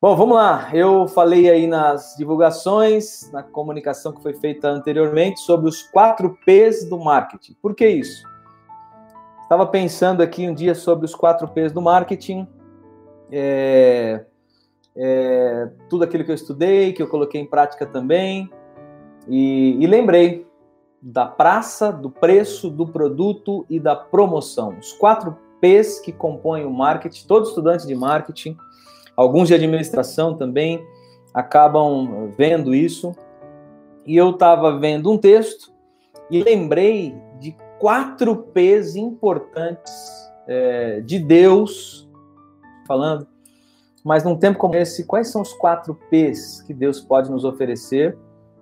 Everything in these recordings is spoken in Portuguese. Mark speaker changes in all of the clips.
Speaker 1: Bom, vamos lá. Eu falei aí nas divulgações, na comunicação que foi feita anteriormente, sobre os quatro P's do marketing. Por que isso? Estava pensando aqui um dia sobre os quatro P's do marketing, é, é, tudo aquilo que eu estudei, que eu coloquei em prática também, e, e lembrei da praça, do preço, do produto e da promoção. Os quatro P's que compõem o marketing, todos estudantes de marketing Alguns de administração também acabam vendo isso. E eu estava vendo um texto e lembrei de quatro P's importantes é, de Deus, falando, mas num tempo como esse, quais são os quatro P's que Deus pode nos oferecer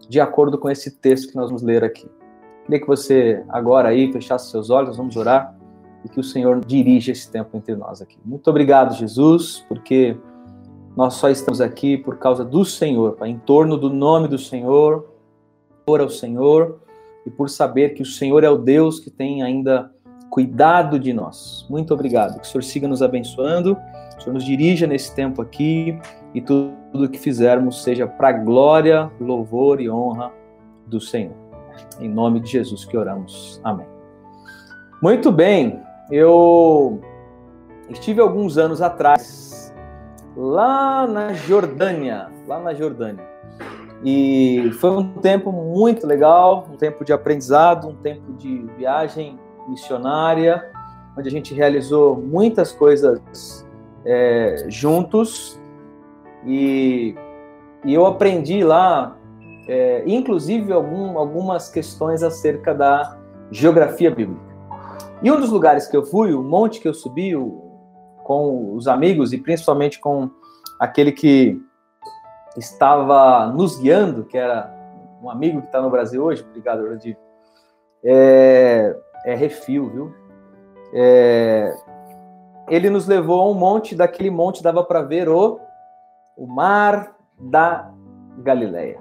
Speaker 1: de acordo com esse texto que nós vamos ler aqui? Queria que você agora aí fechasse seus olhos, vamos orar e que o Senhor dirija esse tempo entre nós aqui. Muito obrigado, Jesus, porque nós só estamos aqui por causa do Senhor, Pai, em torno do nome do Senhor, por ao Senhor e por saber que o Senhor é o Deus que tem ainda cuidado de nós. Muito obrigado. Que o Senhor siga nos abençoando, que o Senhor nos dirija nesse tempo aqui e tudo o que fizermos seja para glória, louvor e honra do Senhor. Em nome de Jesus que oramos. Amém. Muito bem, eu estive alguns anos atrás lá na Jordânia, lá na Jordânia. E foi um tempo muito legal, um tempo de aprendizado, um tempo de viagem missionária, onde a gente realizou muitas coisas é, juntos. E, e, eu aprendi lá, é, inclusive, algum, algumas questões acerca da geografia bíblica. E um dos lugares que eu fui, o monte que eu subi, o com os amigos e principalmente com aquele que estava nos guiando, que era um amigo que está no Brasil hoje, obrigado, Rodir, é, é refil, viu? É, ele nos levou a um monte, daquele monte dava para ver o, o mar da Galileia.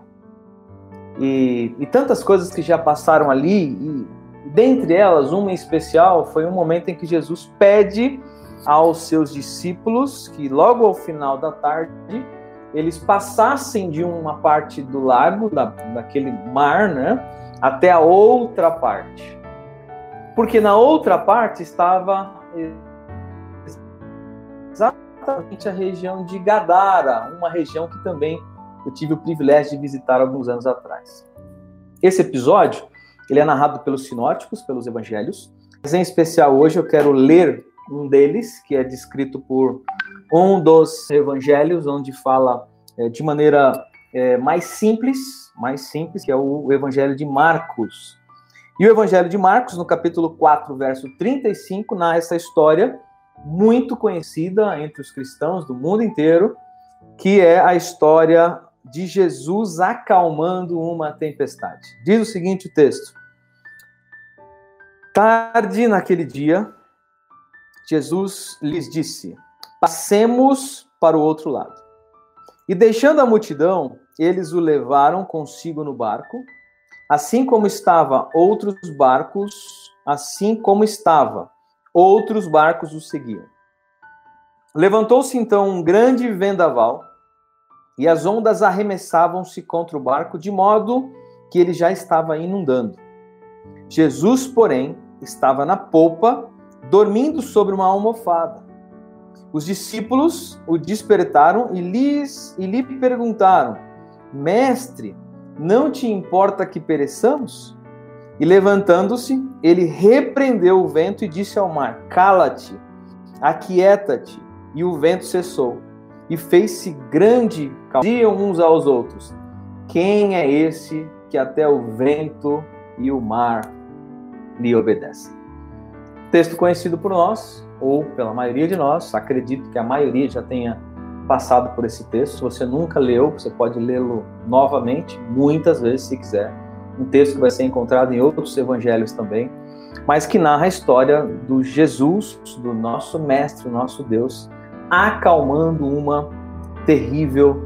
Speaker 1: E, e tantas coisas que já passaram ali, e dentre elas, uma em especial, foi um momento em que Jesus pede aos seus discípulos que logo ao final da tarde eles passassem de uma parte do lago, da, daquele mar, né, até a outra parte. Porque na outra parte estava exatamente a região de Gadara, uma região que também eu tive o privilégio de visitar alguns anos atrás. Esse episódio, ele é narrado pelos sinóticos, pelos evangelhos, mas em especial hoje eu quero ler um deles, que é descrito por um dos evangelhos, onde fala é, de maneira é, mais simples, mais simples, que é o, evangelho de Marcos. E o evangelho de Marcos, no capítulo 4, verso 35, narra essa história muito conhecida entre os cristãos do mundo inteiro, que é a história de Jesus acalmando uma tempestade. Diz o seguinte o texto: Tarde naquele dia, Jesus lhes disse: Passemos para o outro lado. E deixando a multidão, eles o levaram consigo no barco, assim como estava outros barcos, assim como estava, outros barcos o seguiam. Levantou-se então um grande vendaval, e as ondas arremessavam-se contra o barco, de modo que ele já estava inundando. Jesus, porém, estava na polpa dormindo sobre uma almofada. Os discípulos o despertaram e, lhes, e lhe perguntaram: Mestre, não te importa que pereçamos? E levantando-se, ele repreendeu o vento e disse ao mar: Cala-te, aquieta-te. E o vento cessou. E fez-se grande. Diziam uns aos outros: Quem é esse que até o vento e o mar lhe obedecem? Texto conhecido por nós, ou pela maioria de nós, acredito que a maioria já tenha passado por esse texto. Se você nunca leu, você pode lê-lo novamente, muitas vezes, se quiser. Um texto que vai ser encontrado em outros evangelhos também, mas que narra a história do Jesus, do nosso Mestre, nosso Deus, acalmando uma terrível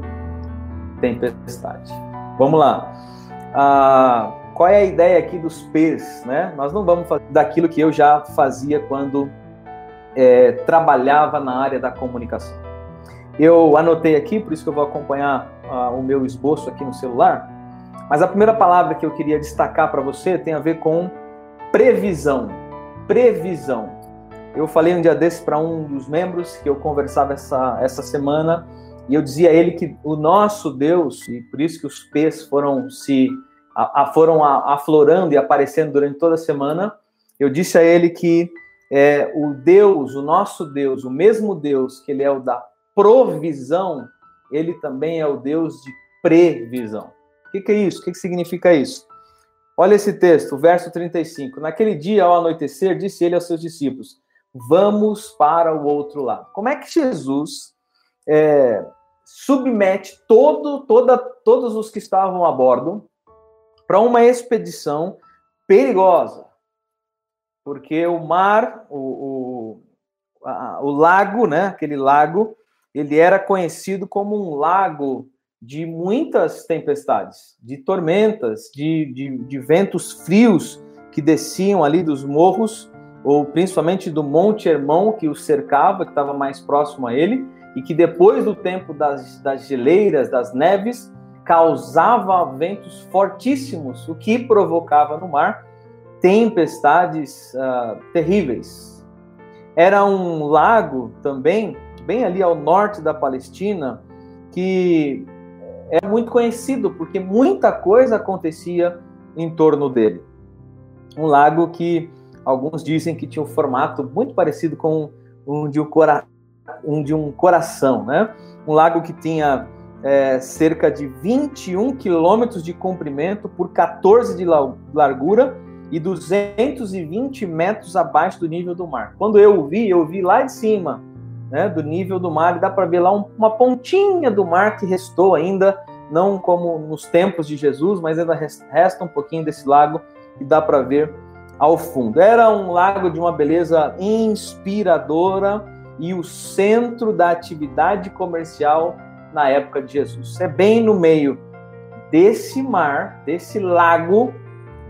Speaker 1: tempestade. Vamos lá. Ah, qual é a ideia aqui dos P's, né? Nós não vamos fazer daquilo que eu já fazia quando é, trabalhava na área da comunicação. Eu anotei aqui, por isso que eu vou acompanhar uh, o meu esboço aqui no celular. Mas a primeira palavra que eu queria destacar para você tem a ver com previsão. Previsão. Eu falei um dia desse para um dos membros que eu conversava essa, essa semana e eu dizia a ele que o nosso Deus, e por isso que os P's foram se a, a, foram a, aflorando e aparecendo durante toda a semana, eu disse a ele que é, o Deus, o nosso Deus, o mesmo Deus que ele é o da provisão, ele também é o Deus de previsão. O que, que é isso? O que, que significa isso? Olha esse texto, verso 35. Naquele dia, ao anoitecer, disse ele aos seus discípulos: Vamos para o outro lado. Como é que Jesus é, submete todo, toda, todos os que estavam a bordo para uma expedição perigosa? Porque o mar, o, o, a, o lago, né, aquele lago, ele era conhecido como um lago de muitas tempestades, de tormentas, de, de, de, ventos frios que desciam ali dos morros, ou principalmente do Monte Hermão que o cercava, que estava mais próximo a ele, e que depois do tempo das, das geleiras, das neves, causava ventos fortíssimos, o que provocava no mar tempestades uh, terríveis. Era um lago também, bem ali ao norte da Palestina, que é muito conhecido porque muita coisa acontecia em torno dele. Um lago que alguns dizem que tinha um formato muito parecido com um de um, cora um, de um coração, né? Um lago que tinha é, cerca de 21 quilômetros de comprimento por 14 de largura e 220 metros abaixo do nível do mar. Quando eu vi, eu vi lá de cima, né, do nível do mar, e dá para ver lá um, uma pontinha do mar que restou ainda, não como nos tempos de Jesus, mas ainda resta um pouquinho desse lago e dá para ver ao fundo. Era um lago de uma beleza inspiradora e o centro da atividade comercial na época de Jesus. É bem no meio desse mar, desse lago,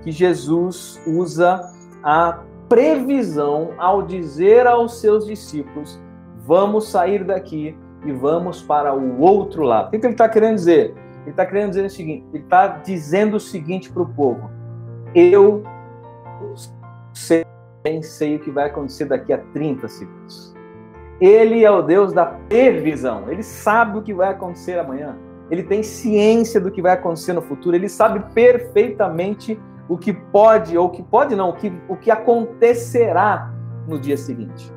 Speaker 1: que Jesus usa a previsão ao dizer aos seus discípulos: vamos sair daqui e vamos para o outro lado. O que ele está querendo dizer? Ele está querendo dizer o seguinte: ele está dizendo o seguinte para o povo: eu sei, sei o que vai acontecer daqui a 30 segundos. Ele é o Deus da previsão. Ele sabe o que vai acontecer amanhã. Ele tem ciência do que vai acontecer no futuro. Ele sabe perfeitamente o que pode, ou o que pode não, o que, o que acontecerá no dia seguinte.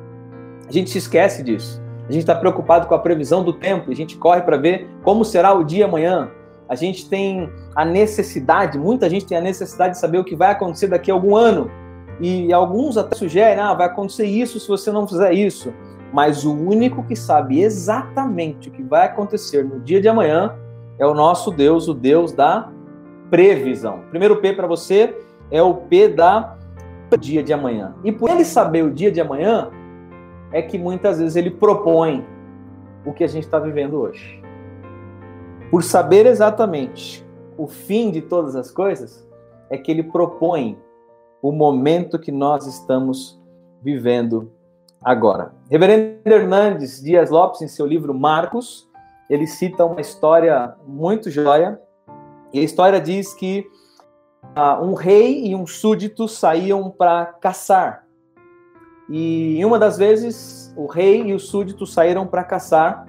Speaker 1: A gente se esquece disso. A gente está preocupado com a previsão do tempo, a gente corre para ver como será o dia amanhã. A gente tem a necessidade, muita gente tem a necessidade de saber o que vai acontecer daqui a algum ano. E alguns até sugerem, ah, vai acontecer isso se você não fizer isso. Mas o único que sabe exatamente o que vai acontecer no dia de amanhã é o nosso Deus, o Deus da previsão. primeiro P para você é o P da dia de amanhã. E por ele saber o dia de amanhã, é que muitas vezes ele propõe o que a gente está vivendo hoje. Por saber exatamente o fim de todas as coisas, é que ele propõe o momento que nós estamos vivendo agora. Reverendo Hernandes Dias Lopes, em seu livro Marcos, ele cita uma história muito joia e a história diz que uh, um rei e um súdito saíam para caçar. E uma das vezes o rei e o súdito saíram para caçar.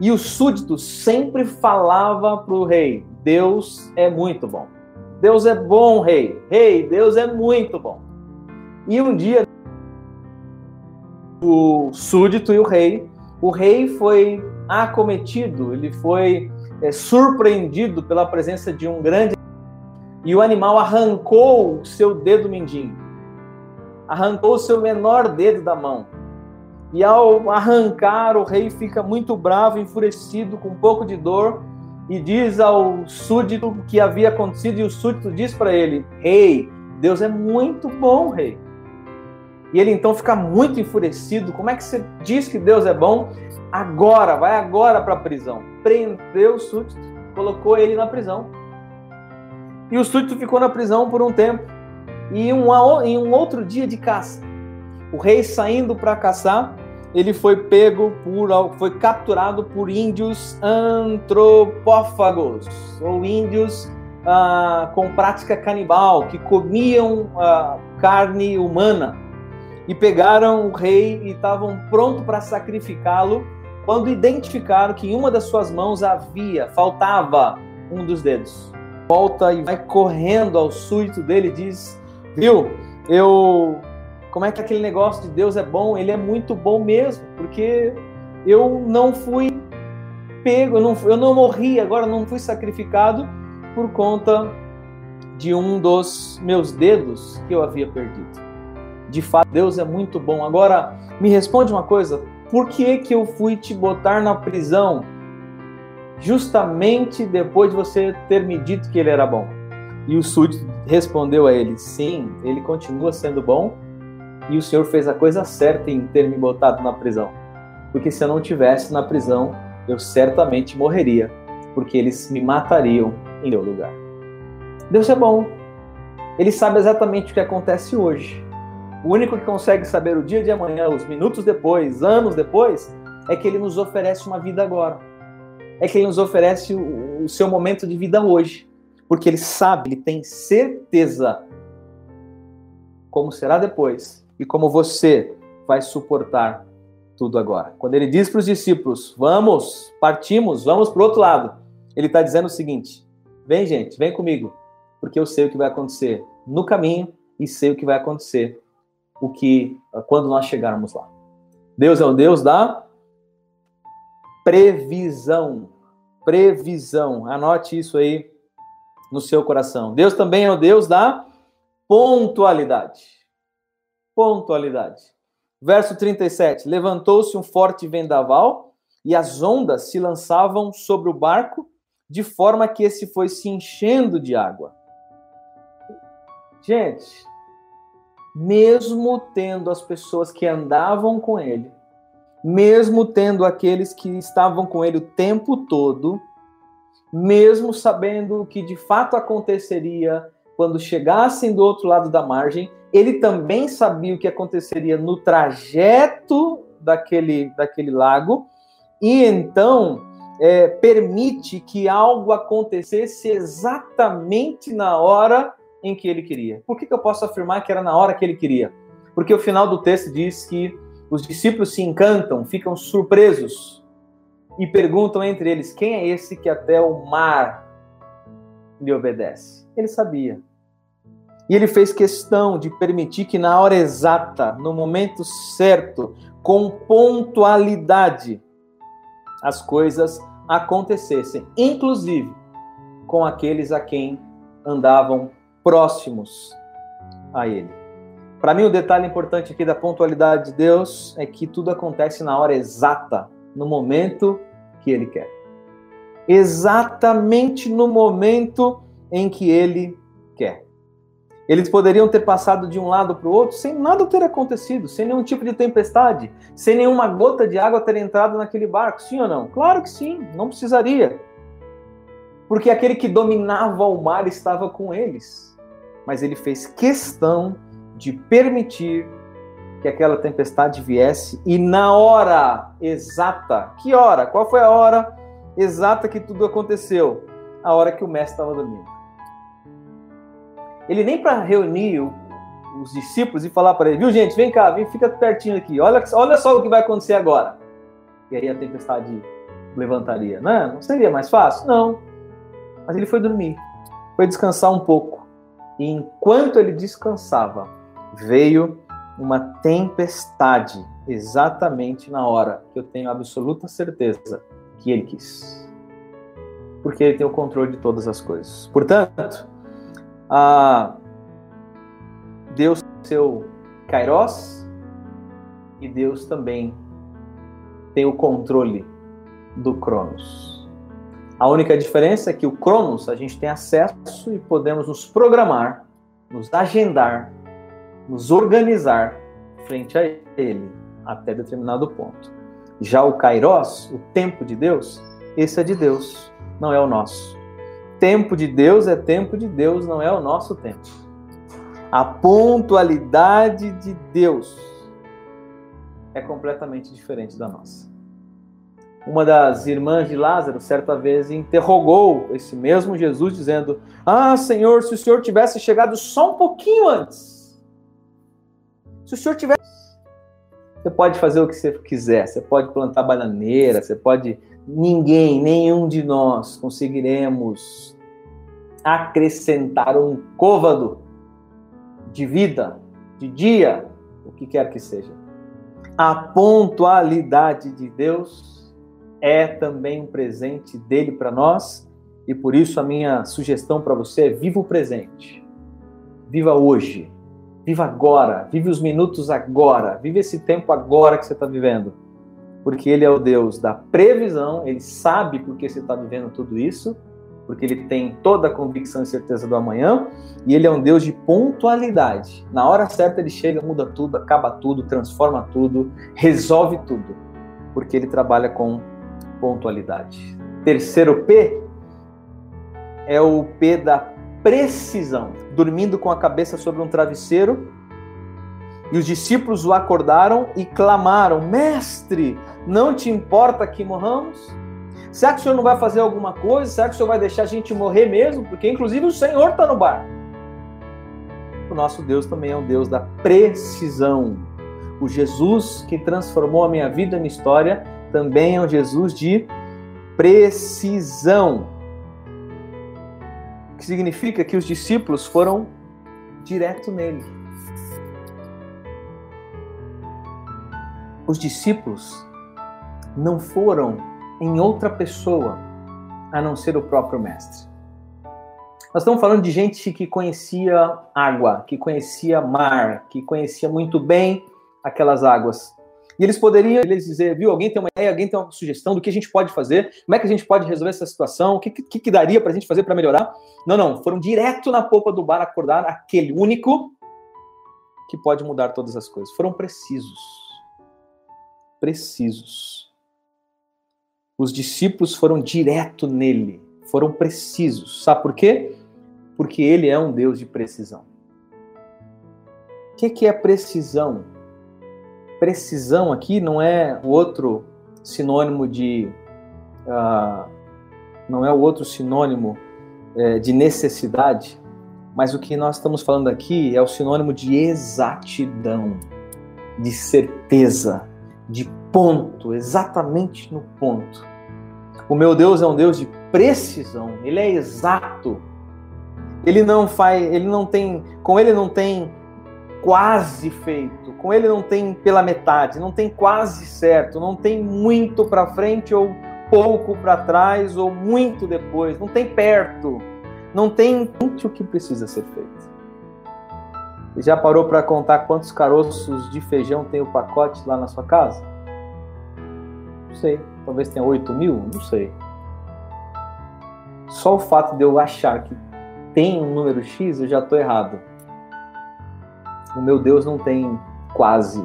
Speaker 1: E o súdito sempre falava para o rei: Deus é muito bom. Deus é bom, rei. Rei, Deus é muito bom. E um dia o súdito e o rei, o rei foi acometido, ele foi é, surpreendido pela presença de um grande e o animal arrancou o seu dedo mindinho, arrancou o seu menor dedo da mão. E ao arrancar, o rei fica muito bravo, enfurecido, com um pouco de dor, e diz ao súdito o que havia acontecido, e o súdito diz para ele: Rei, Deus é muito bom, rei. E ele então fica muito enfurecido. Como é que você diz que Deus é bom? Agora, vai agora para a prisão. Prendeu o súdito, colocou ele na prisão. E o súdito ficou na prisão por um tempo. E um, em um outro dia de caça, o rei saindo para caçar, ele foi pego por, foi capturado por índios antropófagos, ou índios ah, com prática canibal, que comiam ah, carne humana. E pegaram o rei e estavam prontos para sacrificá-lo, quando identificaram que em uma das suas mãos havia, faltava um dos dedos. Volta e vai correndo ao súdito dele e diz: Viu, eu como é que aquele negócio de Deus é bom? Ele é muito bom mesmo, porque eu não fui pego, eu não, eu não morri, agora não fui sacrificado por conta de um dos meus dedos que eu havia perdido. De fato, Deus é muito bom. Agora, me responde uma coisa: por que, que eu fui te botar na prisão justamente depois de você ter me dito que ele era bom? E o súdito respondeu a ele: sim, ele continua sendo bom e o Senhor fez a coisa certa em ter me botado na prisão. Porque se eu não tivesse na prisão, eu certamente morreria, porque eles me matariam em meu lugar. Deus é bom. Ele sabe exatamente o que acontece hoje. O único que consegue saber o dia de amanhã, os minutos depois, anos depois, é que ele nos oferece uma vida agora. É que ele nos oferece o, seu momento de vida hoje. Porque ele sabe, ele tem certeza como será depois e como você vai suportar tudo agora. Quando ele diz para os discípulos: Vamos, partimos, vamos para o outro lado, ele está dizendo o seguinte: Vem, gente, vem comigo, porque eu sei o que vai acontecer no caminho e sei o que vai acontecer o que quando nós chegarmos lá. Deus é o Deus da previsão. Previsão. Anote isso aí no seu coração. Deus também é o Deus da pontualidade pontualidade. Verso 37: Levantou-se um forte vendaval e as ondas se lançavam sobre o barco, de forma que esse foi se enchendo de água. Gente, mesmo tendo as pessoas que andavam com ele, mesmo tendo aqueles que estavam com ele o tempo todo, mesmo sabendo o que de fato aconteceria quando chegassem do outro lado da margem, ele também sabia o que aconteceria no trajeto daquele, daquele lago, e então é, permite que algo acontecesse exatamente na hora em que ele queria. Por que, que eu posso afirmar que era na hora que ele queria? Porque o final do texto diz que os discípulos se encantam, ficam surpresos e perguntam entre eles: quem é esse que até o mar lhe obedece? Ele sabia. E ele fez questão de permitir que, na hora exata, no momento certo, com pontualidade, as coisas acontecessem, inclusive com aqueles a quem andavam próximos a ele. Para mim, o detalhe importante aqui da pontualidade de Deus é que tudo acontece na hora exata, no momento que ele quer. Exatamente no momento em que ele quer. Eles poderiam ter passado de um lado para o outro sem nada ter acontecido, sem nenhum tipo de tempestade, sem nenhuma gota de água ter entrado naquele barco, sim ou não? Claro que sim, não precisaria. Porque aquele que dominava o mar estava com eles. Mas ele fez questão de permitir que aquela tempestade viesse e na hora exata, que hora? Qual foi a hora exata que tudo aconteceu? A hora que o mestre estava dormindo. Ele nem para reunir os discípulos e falar para ele, viu gente, vem cá, vem, fica pertinho aqui, olha, olha só o que vai acontecer agora. E aí a tempestade levantaria. Não, é? não seria mais fácil? Não. Mas ele foi dormir, foi descansar um pouco. E enquanto ele descansava, veio uma tempestade exatamente na hora que eu tenho absoluta certeza que ele quis. Porque ele tem o controle de todas as coisas. Portanto, a Deus seu Kairos e Deus também tem o controle do Cronos. A única diferença é que o Cronos a gente tem acesso e podemos nos programar, nos agendar, nos organizar frente a ele até determinado ponto. Já o Kairos, o tempo de Deus, esse é de Deus, não é o nosso tempo de Deus é tempo de Deus, não é o nosso tempo. A pontualidade de Deus é completamente diferente da nossa. Uma das irmãs de Lázaro, certa vez, interrogou esse mesmo Jesus, dizendo: Ah, Senhor, se o Senhor tivesse chegado só um pouquinho antes, se o Senhor tivesse. Você pode fazer o que você quiser, você pode plantar bananeira, você pode. Ninguém, nenhum de nós conseguiremos acrescentar um côvado de vida, de dia, o que quer que seja. A pontualidade de Deus é também um presente dele para nós, e por isso a minha sugestão para você é viva o presente. Viva hoje. Viva agora. Vive os minutos agora. Vive esse tempo agora que você está vivendo. Porque ele é o Deus da previsão, ele sabe por que você está vivendo tudo isso porque ele tem toda a convicção e certeza do amanhã, e ele é um Deus de pontualidade. Na hora certa ele chega, muda tudo, acaba tudo, transforma tudo, resolve tudo, porque ele trabalha com pontualidade. Terceiro P é o P da precisão. Dormindo com a cabeça sobre um travesseiro, e os discípulos o acordaram e clamaram: Mestre, não te importa que morramos? Será que o Senhor não vai fazer alguma coisa? Será que o Senhor vai deixar a gente morrer mesmo? Porque, inclusive, o Senhor está no barco. O nosso Deus também é um Deus da precisão. O Jesus que transformou a minha vida e a minha história também é um Jesus de precisão. Que significa que os discípulos foram direto nele. Os discípulos não foram em outra pessoa a não ser o próprio mestre. Nós estamos falando de gente que conhecia água, que conhecia mar, que conhecia muito bem aquelas águas. E eles poderiam eles dizer, viu, alguém tem uma ideia, alguém tem uma sugestão do que a gente pode fazer, como é que a gente pode resolver essa situação, o que, que, que daria para a gente fazer para melhorar? Não, não, foram direto na polpa do bar acordar aquele único que pode mudar todas as coisas. Foram precisos. Precisos. Os discípulos foram direto nele, foram precisos. Sabe por quê? Porque ele é um Deus de precisão. O que, que é precisão? Precisão aqui não é outro sinônimo de. Uh, não é o outro sinônimo é, de necessidade, mas o que nós estamos falando aqui é o sinônimo de exatidão, de certeza, de ponto, exatamente no ponto. O meu Deus é um Deus de precisão, ele é exato. Ele não faz, ele não tem, com ele não tem quase feito, com ele não tem pela metade, não tem quase certo, não tem muito para frente ou pouco para trás ou muito depois, não tem perto, não tem o que precisa ser feito. Já parou para contar quantos caroços de feijão tem o pacote lá na sua casa? Não sei. Talvez tenha 8 mil? Não sei. Só o fato de eu achar que tem um número X, eu já estou errado. O meu Deus não tem quase,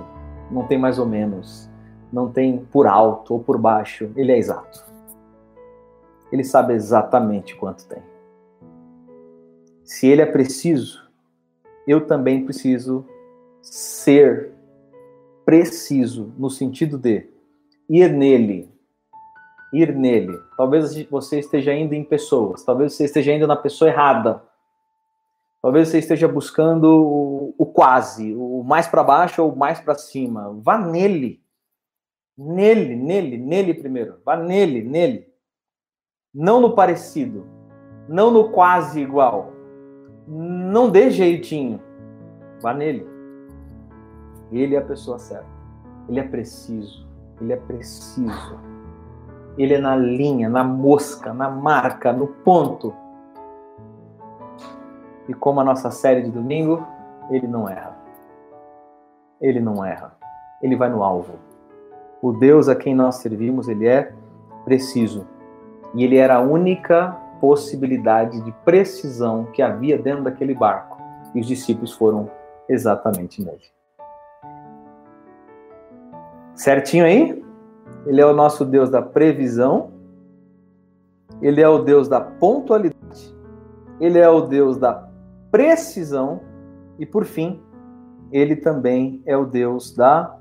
Speaker 1: não tem mais ou menos, não tem por alto ou por baixo. Ele é exato. Ele sabe exatamente quanto tem. Se ele é preciso, eu também preciso ser preciso no sentido de ir nele, ir nele. Talvez você esteja indo em pessoas, talvez você esteja indo na pessoa errada. Talvez você esteja buscando o, o quase, o mais para baixo ou o mais para cima. Vá nele. Nele, nele, nele primeiro. Vá nele, nele. Não no parecido. Não no quase igual. Não dê jeitinho. Vá nele. Ele é a pessoa certa. Ele é preciso ele é preciso. Ele é na linha, na mosca, na marca, no ponto. E como a nossa série de domingo, ele não erra. Ele não erra. Ele vai no alvo. O Deus a quem nós servimos, ele é preciso. E ele era a única possibilidade de precisão que havia dentro daquele barco. E os discípulos foram exatamente nele. Certinho aí? Ele é o nosso Deus da previsão, ele é o Deus da pontualidade, ele é o Deus da precisão e, por fim, ele também é o Deus da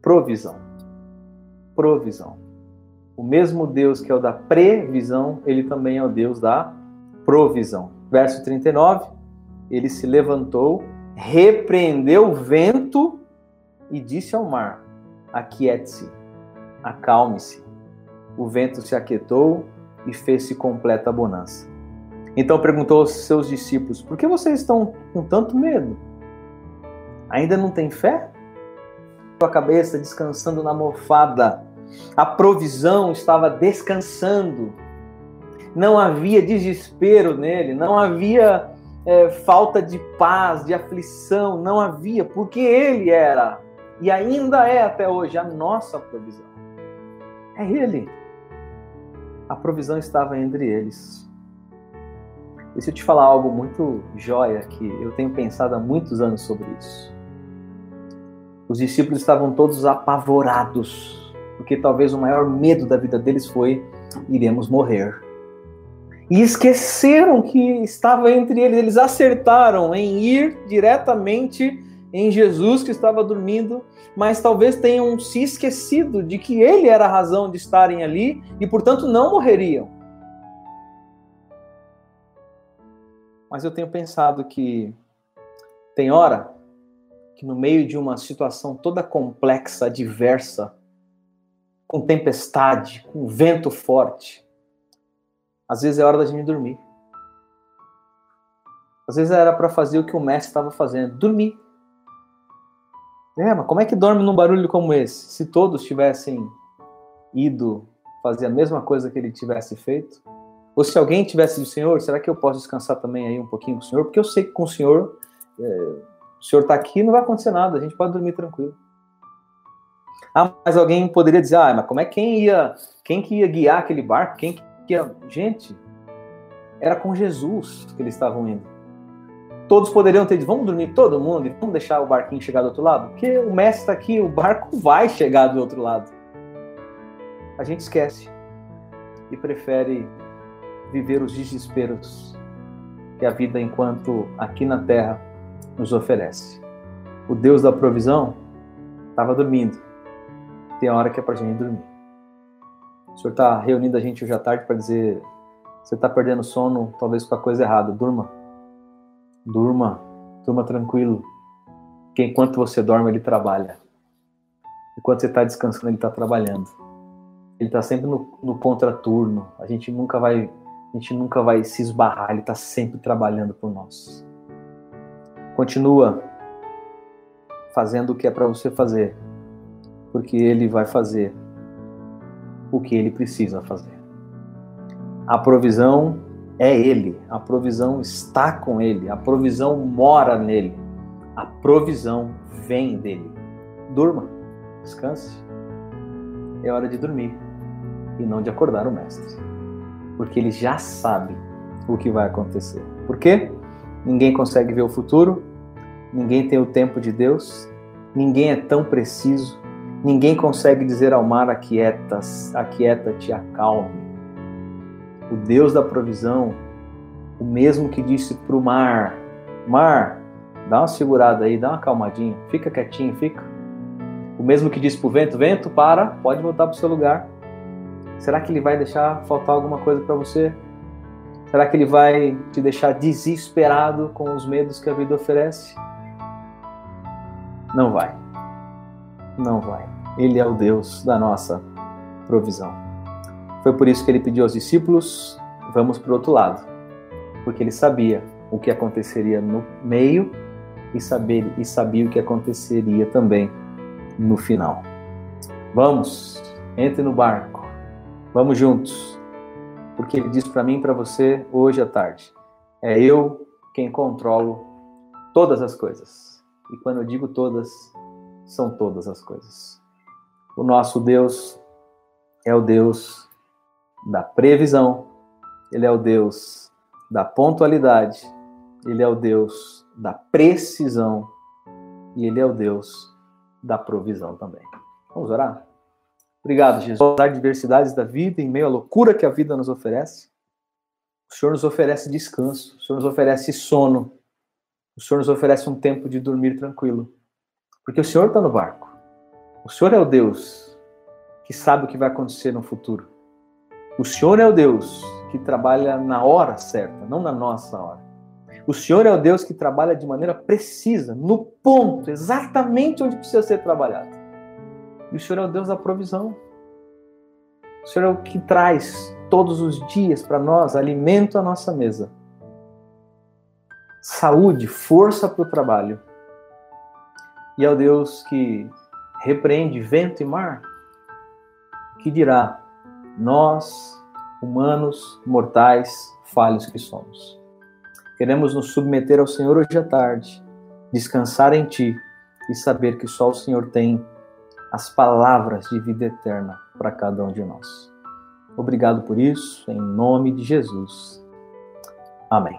Speaker 1: provisão. Provisão. O mesmo Deus que é o da previsão, ele também é o Deus da provisão. Verso 39, ele se levantou, repreendeu o vento e disse ao mar: Aquiete-se, acalme-se. O vento se aquietou e fez-se completa bonança. Então perguntou aos seus discípulos: Por que vocês estão com tanto medo? Ainda não tem fé? a cabeça descansando na mofada. A provisão estava descansando. Não havia desespero nele, não havia é, falta de paz, de aflição, não havia, porque ele era e ainda é até hoje a nossa provisão. É ele. A provisão estava entre eles. E se eu te falar algo muito jóia que eu tenho pensado há muitos anos sobre isso. Os discípulos estavam todos apavorados, porque talvez o maior medo da vida deles foi: iremos morrer. E esqueceram que estava entre eles, eles acertaram em ir diretamente em Jesus que estava dormindo, mas talvez tenham se esquecido de que ele era a razão de estarem ali e, portanto, não morreriam. Mas eu tenho pensado que tem hora que no meio de uma situação toda complexa, diversa, com tempestade, com vento forte, às vezes é hora da gente dormir. Às vezes era para fazer o que o mestre estava fazendo, dormir. É, mas como é que dorme num barulho como esse? Se todos tivessem ido fazer a mesma coisa que ele tivesse feito? Ou se alguém tivesse dito, Senhor, será que eu posso descansar também aí um pouquinho com o Senhor? Porque eu sei que com o Senhor é, o senhor está aqui, não vai acontecer nada, a gente pode dormir tranquilo. Ah, mas alguém poderia dizer, ah, mas como é quem ia, quem que ia guiar aquele barco? Quem que ia... Gente, era com Jesus que eles estavam indo. Todos poderiam ter dito, vamos dormir todo mundo e vamos deixar o barquinho chegar do outro lado? Porque o mestre está aqui, o barco vai chegar do outro lado. A gente esquece e prefere viver os desesperos que a vida enquanto aqui na terra nos oferece. O Deus da provisão estava dormindo. Tem hora que é para a gente dormir. O Senhor está reunindo a gente hoje à tarde para dizer: você está perdendo sono, talvez com a coisa errada. Durma. Durma. Durma tranquilo. Porque enquanto você dorme, ele trabalha. Enquanto você está descansando, ele está trabalhando. Ele está sempre no, no contraturno. A gente nunca vai, a gente nunca vai se esbarrar. Ele está sempre trabalhando por nós. Continua fazendo o que é para você fazer, porque ele vai fazer o que ele precisa fazer. A provisão é ele, a provisão está com ele, a provisão mora nele, a provisão vem dele. Durma, descanse. É hora de dormir e não de acordar o mestre, porque ele já sabe o que vai acontecer. Por quê? Ninguém consegue ver o futuro, ninguém tem o tempo de Deus, ninguém é tão preciso, ninguém consegue dizer ao mar aquietas, aquieta-te, acalme. O Deus da provisão, o mesmo que disse para o mar, mar, dá uma segurada aí, dá uma calmadinha, fica quietinho, fica. O mesmo que disse para o vento, vento, para, pode voltar para o seu lugar. Será que ele vai deixar faltar alguma coisa para você? Será que ele vai te deixar desesperado com os medos que a vida oferece? Não vai. Não vai. Ele é o Deus da nossa provisão. Foi por isso que ele pediu aos discípulos: vamos para o outro lado. Porque ele sabia o que aconteceria no meio e, e sabia o que aconteceria também no final. Vamos, entre no barco. Vamos juntos porque ele diz para mim e para você hoje à tarde: é eu quem controlo todas as coisas. E quando eu digo todas, são todas as coisas. O nosso Deus é o Deus da previsão, ele é o Deus da pontualidade, ele é o Deus da precisão e ele é o Deus da provisão também. Vamos orar? Obrigado, Jesus. Apesar diversidades da vida, em meio à loucura que a vida nos oferece, o Senhor nos oferece descanso, o Senhor nos oferece sono, o Senhor nos oferece um tempo de dormir tranquilo. Porque o Senhor está no barco. O Senhor é o Deus que sabe o que vai acontecer no futuro. O Senhor é o Deus que trabalha na hora certa, não na nossa hora. O Senhor é o Deus que trabalha de maneira precisa, no ponto, exatamente onde precisa ser trabalhado. E o Senhor é o Deus da provisão. O Senhor é o que traz todos os dias para nós alimento à nossa mesa. Saúde, força para o trabalho. E é o Deus que repreende vento e mar, que dirá: nós, humanos, mortais, falhos que somos. Queremos nos submeter ao Senhor hoje à tarde, descansar em Ti e saber que só o Senhor tem as palavras de vida eterna para cada um de nós. Obrigado por isso, em nome de Jesus. Amém.